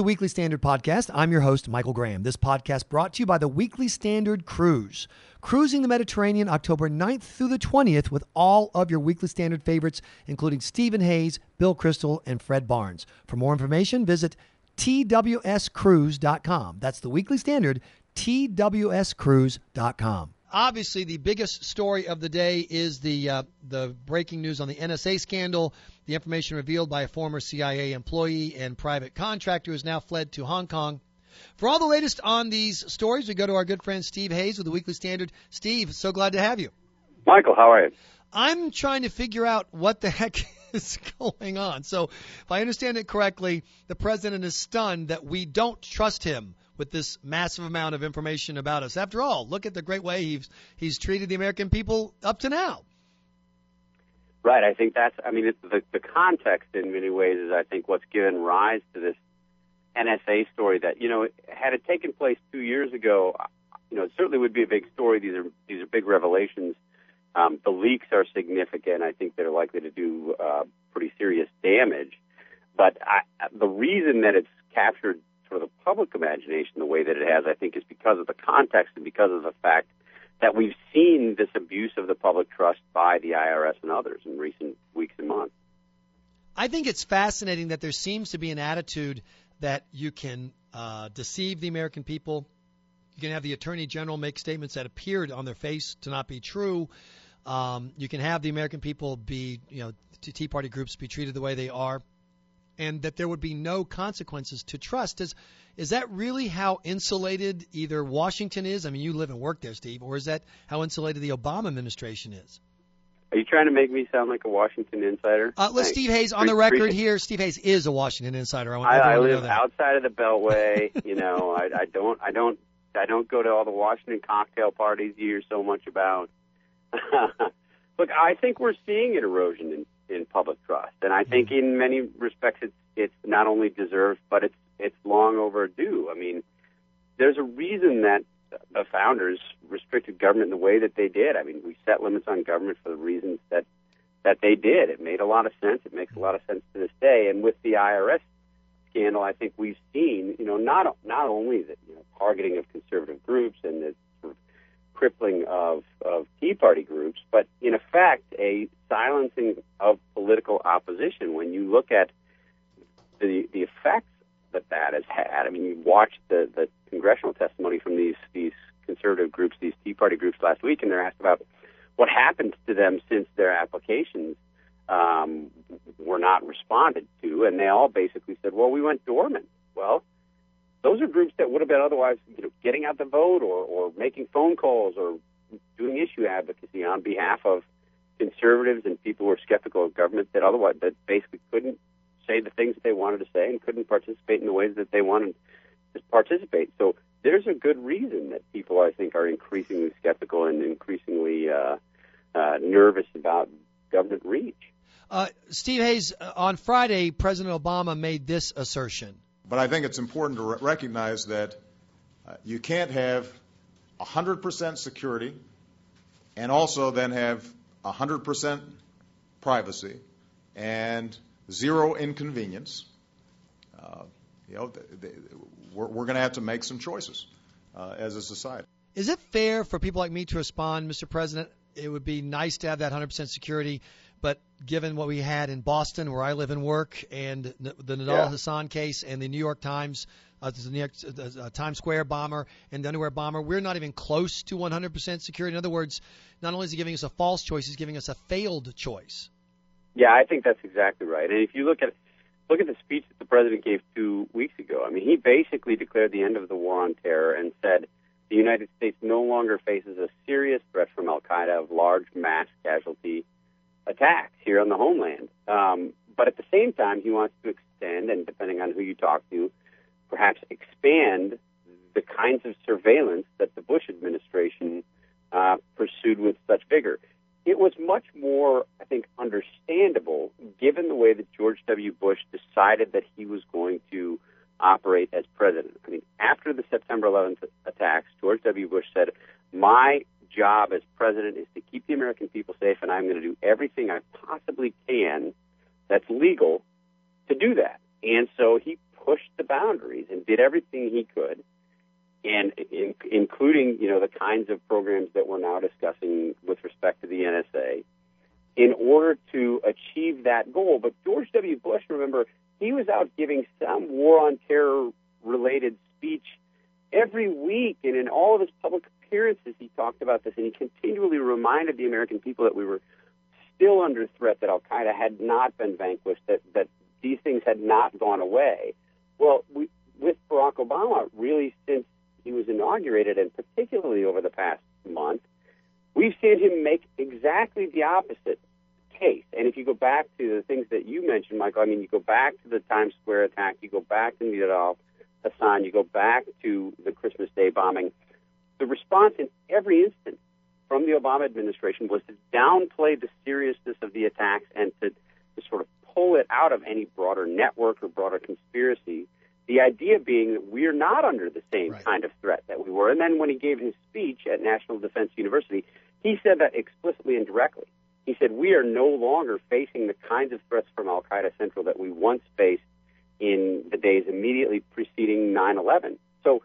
the Weekly Standard Podcast. I'm your host, Michael Graham. This podcast brought to you by the Weekly Standard Cruise. Cruising the Mediterranean October 9th through the 20th with all of your Weekly Standard favorites, including Stephen Hayes, Bill Kristol, and Fred Barnes. For more information, visit twscruise.com. That's the Weekly Standard, twscruise.com. Obviously, the biggest story of the day is the uh, the breaking news on the NSA scandal. The information revealed by a former CIA employee and private contractor who has now fled to Hong Kong. For all the latest on these stories, we go to our good friend Steve Hayes with the Weekly Standard. Steve, so glad to have you. Michael, how are you? I'm trying to figure out what the heck is going on. So, if I understand it correctly, the president is stunned that we don't trust him with this massive amount of information about us. After all, look at the great way he's he's treated the American people up to now. Right. I think that's. I mean, it's the the context in many ways is I think what's given rise to this NSA story. That you know, had it taken place two years ago, you know, it certainly would be a big story. These are these are big revelations. Um, the leaks are significant. I think they're likely to do uh, pretty serious damage. But I, the reason that it's captured of the public imagination the way that it has, I think, is because of the context and because of the fact that we've seen this abuse of the public trust by the IRS and others in recent weeks and months. I think it's fascinating that there seems to be an attitude that you can uh, deceive the American people. You can have the Attorney General make statements that appeared on their face to not be true. Um, you can have the American people be, you know, Tea Party groups be treated the way they are and that there would be no consequences to trust. Is is that really how insulated either Washington is? I mean, you live and work there, Steve, or is that how insulated the Obama administration is? Are you trying to make me sound like a Washington insider? Uh, let Steve Hayes on the record here. Steve Hayes is a Washington insider. I, want I, I live outside of the Beltway. you know, I, I don't, I don't, I don't go to all the Washington cocktail parties you hear so much about. Look, I think we're seeing an erosion in in public trust, and I think hmm. in many respects it's it's not only deserved, but it's it's long overdue. I mean, there's a reason that the founders restricted government in the way that they did. I mean, we set limits on government for the reasons that that they did. It made a lot of sense. It makes a lot of sense to this day. And with the IRS scandal, I think we've seen, you know, not not only the you know, targeting of conservative groups and the crippling of, of Tea Party groups, but in effect, a silencing of political opposition. When you look at the, the effects that that has had, I mean, you watched the, the congressional testimony from these, these conservative groups, these Tea Party groups last week, and they're asked about what happened to them since their applications um, were not responded to, and they all basically said, well, we went dormant. Well, those are groups that would have been otherwise, you know, getting out the vote or, or making phone calls or doing issue advocacy on behalf of conservatives and people who are skeptical of government that otherwise that basically couldn't say the things that they wanted to say and couldn't participate in the ways that they wanted to participate. So there's a good reason that people, I think, are increasingly skeptical and increasingly uh, uh, nervous about government reach. Uh, Steve Hayes, uh, on Friday, President Obama made this assertion. But I think it's important to re- recognize that uh, you can't have 100% security and also then have 100% privacy and zero inconvenience. Uh, you know, we're, we're going to have to make some choices uh, as a society. Is it fair for people like me to respond, Mr. President? It would be nice to have that 100% security, but given what we had in Boston, where I live and work, and the Nidal yeah. Hasan case, and the New York Times, uh, the New York uh, Times Square bomber, and the underwear bomber, we're not even close to 100% security. In other words, not only is he giving us a false choice, he's giving us a failed choice. Yeah, I think that's exactly right. And if you look at look at the speech that the president gave two weeks ago, I mean, he basically declared the end of the war on terror and said the United States no longer faces a serious threat from Al Qaeda of large mass casualty attacks here on the homeland. Um, but at the same time, he wants to extend, and depending on who you talk to, perhaps expand the kinds of surveillance that the Bush administration uh, pursued with such vigor. It was much more, I think, understandable given the way that George W. Bush decided that he was going to operate as president. I mean, after the September 11th attacks, George W. Bush said, My job as president is to the American people safe, and I'm going to do everything I possibly can that's legal to do that. And so he pushed the boundaries and did everything he could, and in, including you know the kinds of programs that we're now discussing with respect to the NSA, in order to achieve that goal. But George W. Bush, remember, he was out giving some war on terror related speech every week, and in all of his public appearances, he talked about this, and he continually reminded the American people that we were still under threat, that Al Qaeda had not been vanquished, that that these things had not gone away. Well, we, with Barack Obama, really since he was inaugurated, and particularly over the past month, we've seen him make exactly the opposite case. And if you go back to the things that you mentioned, Michael, I mean, you go back to the Times Square attack, you go back to Nidal Hasan, you go back to the Christmas Day bombing. The response in every instance from the Obama administration was to downplay the seriousness of the attacks and to, to sort of pull it out of any broader network or broader conspiracy. The idea being that we're not under the same Right. kind of threat that we were. And then when he gave his speech at National Defense University, he said that explicitly and directly. He said, We are no longer facing the kinds of threats from Al Qaeda Central that we once faced in the days immediately preceding 9 11. So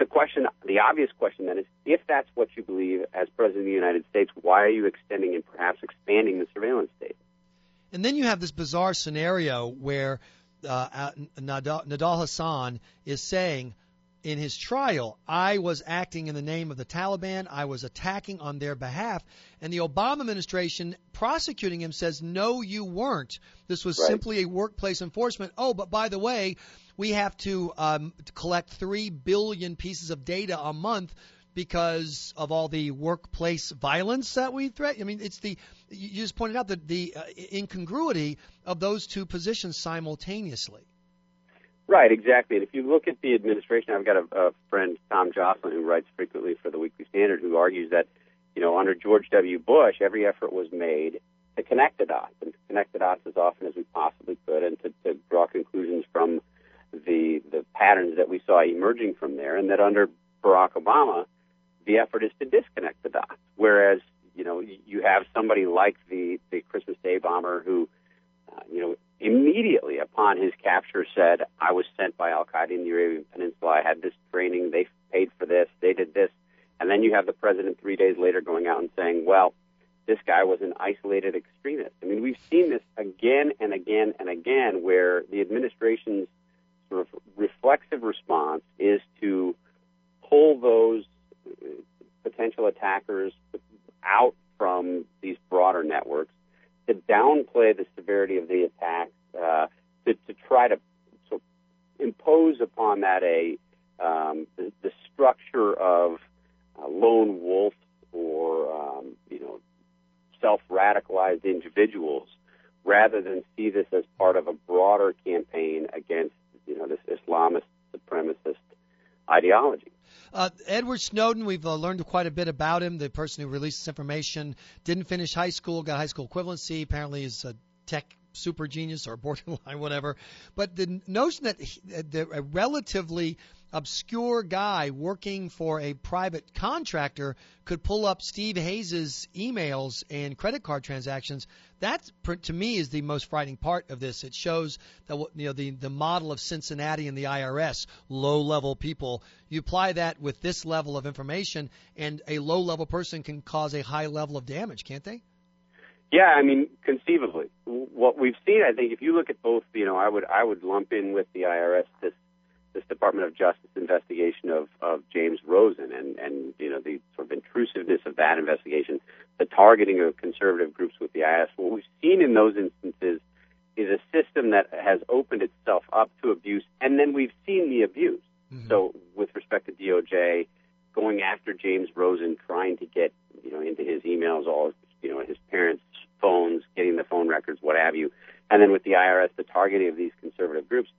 the question, the obvious question then is if that's what you believe as President of the United States, why are you extending and perhaps expanding the surveillance state? And then you have this bizarre scenario where uh, uh, Nadal, Nadal Hasan is saying in his trial, I was acting in the name of the Taliban, I was attacking on their behalf, and the Obama administration prosecuting him says, No, you weren't. This was Right. simply a workplace enforcement. Oh, but by the way, we have to um, collect 3 billion pieces of data a month because of all the workplace violence that we threat. I mean, it's the you just pointed out the the uh, incongruity of those two positions simultaneously. Right, exactly. And if you look at the administration, I've got a, a friend, Tom Joscelyn, who writes frequently for the Weekly Standard, who argues that, you know, under George W. Bush, every effort was made to connect the dots and to connect the dots as often as we possibly could, and to, to draw conclusions from the the patterns that we saw emerging from there, and that under Barack Obama, the effort is to disconnect the dots. Whereas, you know, you have somebody like the the Christmas Day bomber who, uh, you know, immediately upon his capture said, I was sent by Al Qaeda in the Arabian Peninsula. I had this training. They paid for this. They did this. And then you have the president three days later going out and saying, well, this guy was an isolated extremist. I mean, we've seen this again and again and again where the administration's sort of reflexive response is to pull those uh, potential attackers out from these broader networks to downplay the severity of the attack, uh, to, to try to of impose upon that a um, the, the structure of uh, lone wolves or um, you know self-radicalized individuals, rather than see this as part of a broader campaign against Islamist supremacist ideology. Uh, Edward Snowden, we've uh, learned quite a bit about him. The person who released this information didn't finish high school, got high school equivalency. Apparently, is a tech super genius or borderline whatever. But the notion that he, that a relatively obscure guy working for a private contractor could pull up Steve Hayes' emails and credit card transactions. That, to me, is the most frightening part of this. It shows that you know the the model of Cincinnati and the IRS, low-level people. You apply that with this level of information, and a low-level person can cause a high level of damage, can't they? Yeah, I mean, conceivably, what we've seen, I think, if you look at both, you know, I would I would lump in with the IRS this this Department of Justice investigation of of James Rosen and and you know the sort of intrusiveness of that investigation, the targeting of conservative groups with the IRS. What we've seen in those instances is a system that has opened itself up to abuse, and then we've seen the abuse. Mm-hmm. So, with respect to DOJ, going after James Rosen, trying to get you know into his emails, all you know his parents' phones, getting the phone records, what have you, and then with the IRS, the targeting of these conservative groups.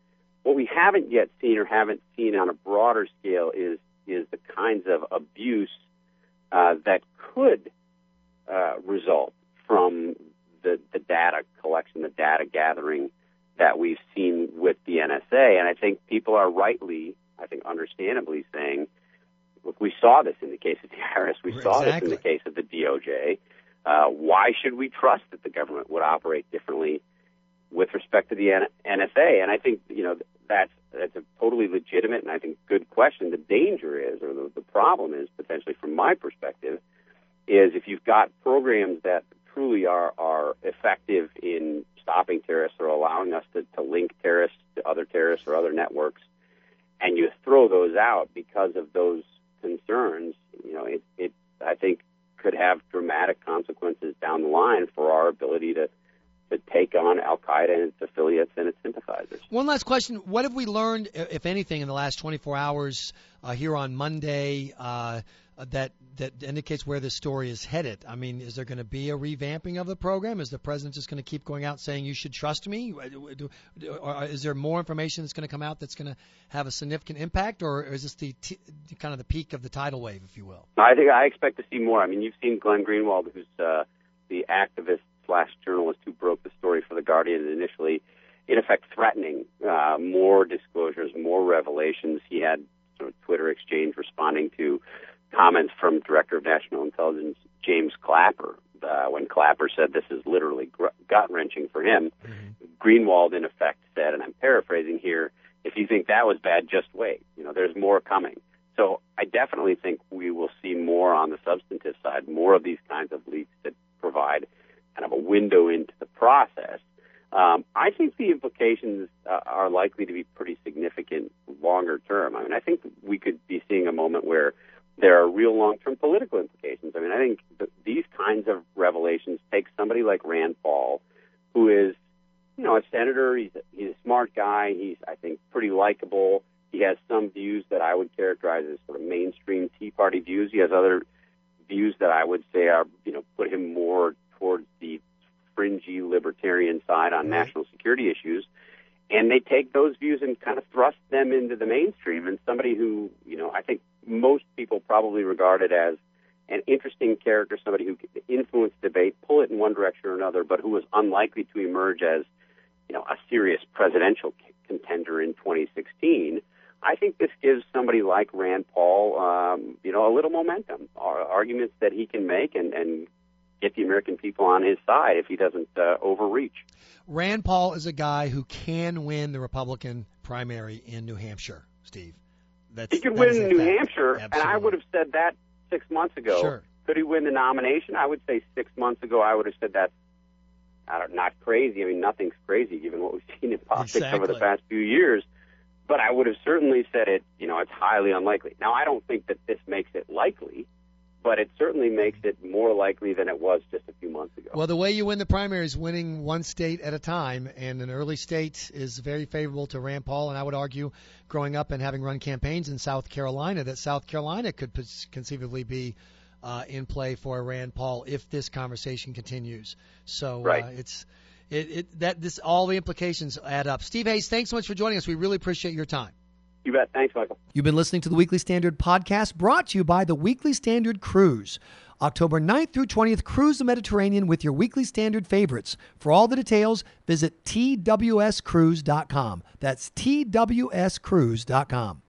What we haven't yet seen or haven't seen on a broader scale is is the kinds of abuse uh, that could uh, result from the, the data collection, the data gathering that we've seen with the NSA. And I think people are rightly, I think understandably saying, look, we saw this in the case of the IRS, we saw this in the case of the DOJ. Uh, why should we trust that the government would operate differently with respect to the N- NSA? And I think, you know, that's that's a totally legitimate and I think good question. The danger is, or the, the problem is, potentially from my perspective, is if you've got programs that truly are are effective in stopping terrorists or allowing us to, to link terrorists to other terrorists or other networks, and you throw those out because of those concerns, you know, it, it I think could have dramatic consequences down the line for our ability to to take on Al Qaeda and its affiliates and its sympathizers. One last question: What have we learned, if anything, in the last 24 hours uh, here on Monday uh, that that indicates where this story is headed? I mean, is there going to be a revamping of the program? Is the president just going to keep going out saying you should trust me? Or is there more information that's going to come out that's going to have a significant impact, or is this the t- kind of the peak of the tidal wave, if you will? I think I expect to see more. I mean, you've seen Glenn Greenwald, who's uh, the activist slash journalist who broke the story for the Guardian initially, in effect threatening uh, more disclosures, more revelations. He had Twitter exchange responding to comments from Director of National Intelligence James Clapper uh, when Clapper said this is literally gr- gut wrenching for him. Mm-hmm. Greenwald, in effect, said, and I'm paraphrasing here, if you think that was bad, just wait. You know, there's more coming. So I definitely think we will see more on the substantive side, more of these kinds of leaks that provide kind of a window into the process. Um, I think the implications uh, are likely to be pretty significant longer term. I mean, I think we could be seeing a moment where there are real long-term political implications. I mean, I think th- these kinds of revelations take somebody like Rand Paul, who is, you know, a senator. He's a, he's a smart guy. He's, I think, pretty likable. He has some views that I would characterize as sort of mainstream Tea Party views. He has other views that I would say are, you know, put him more towards the fringy libertarian side on mm-hmm. national security issues. And they take those views and kind of thrust them into the mainstream. And somebody who, you know, I think most people probably regard it as an interesting character, somebody who could influence debate, pull it in one direction or another, but who was unlikely to emerge as, you know, a serious presidential contender in 2016. I think this gives somebody like Rand Paul, um, you know, a little momentum, arguments that he can make and, and get the American people on his side if he doesn't uh, overreach. Rand Paul is a guy who can win the Republican primary in New Hampshire, Steve. That's, he could win New Hampshire, Absolutely. and I would have said that six months ago. Sure. Could he win the nomination? I would say six months ago, I would have said that's not crazy. I mean, nothing's crazy given what we've seen in politics exactly. over the past few years. But I would have certainly said it. You know, it's highly unlikely. Now, I don't think that this makes it likely but it certainly makes it more likely than it was just a few months ago. Well, the way you win the primary is winning one state at a time, and an early state is very favorable to Rand Paul. And I would argue, growing up and having run campaigns in South Carolina, that South Carolina could conceivably be uh, in play for Rand Paul if this conversation continues. So right. uh, it's it, it that this all the implications add up. Steve Hayes, thanks so much for joining us. We really appreciate your time. You bet. Thanks, Michael. You've been listening to the Weekly Standard podcast brought to you by the Weekly Standard Cruise. October 9th through 20th, cruise the Mediterranean with your Weekly Standard favorites. For all the details, visit TWScruise.com. That's TWScruise.com.